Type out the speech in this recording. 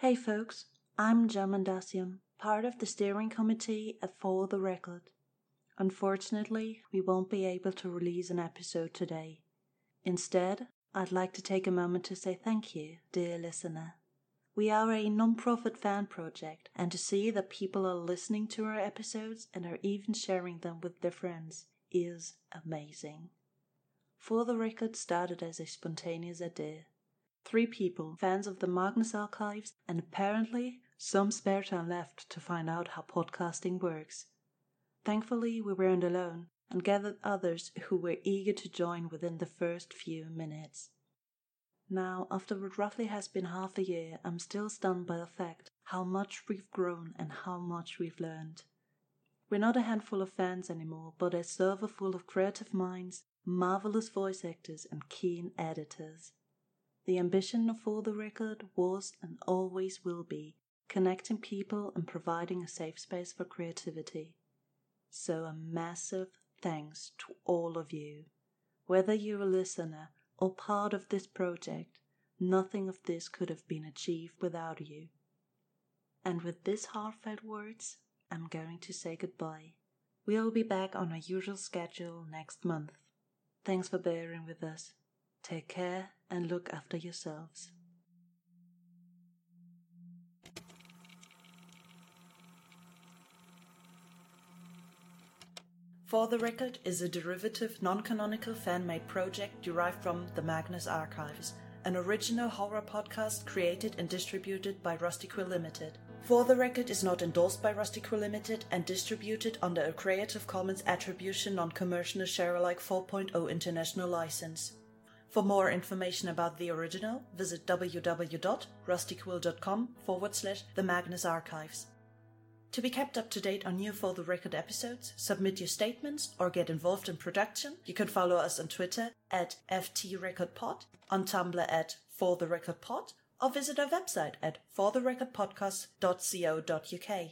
Hey folks, I'm Jo Mendacium, part of the steering committee at For the Record. Unfortunately, we won't be able to release an episode today. Instead, I'd like to take a moment to say thank you, dear listener. We are a non-profit fan project, and to see that people are listening to our episodes and are even sharing them with their friends is amazing. For the Record started as a spontaneous idea. Three people, fans of the Magnus Archives, and apparently some spare time left to find out how podcasting works. Thankfully, we weren't alone and gathered others who were eager to join within the first few minutes. Now, after what roughly has been half a year, I'm still stunned by the fact how much we've grown and how much we've learned. We're not a handful of fans anymore, but a server full of creative minds, marvelous voice actors, and keen editors. The ambition of For the Record was and always will be connecting people and providing a safe space for creativity. So, a massive thanks to all of you. Whether you're a listener or part of this project, nothing of this could have been achieved without you. And with these heartfelt words, I'm going to say goodbye. We'll be back on our usual schedule next month. Thanks for bearing with us. Take care and look after yourselves. For the Record is a derivative, non canonical fan made project derived from the Magnus Archives, an original horror podcast created and distributed by Rusty Quill Limited. For the Record is not endorsed by Rusty Quill Limited and distributed under a Creative Commons Attribution Non Commercial Share Alike 4.0 International License. For more information about the original, visit www.rustyquill.com forward slash the Magnus Archives. To be kept up to date on new For the Record episodes, submit your statements, or get involved in production, you can follow us on Twitter at FTRecordPod, on Tumblr at For the Record Pod, or visit our website at fortherecordpodcast.co.uk.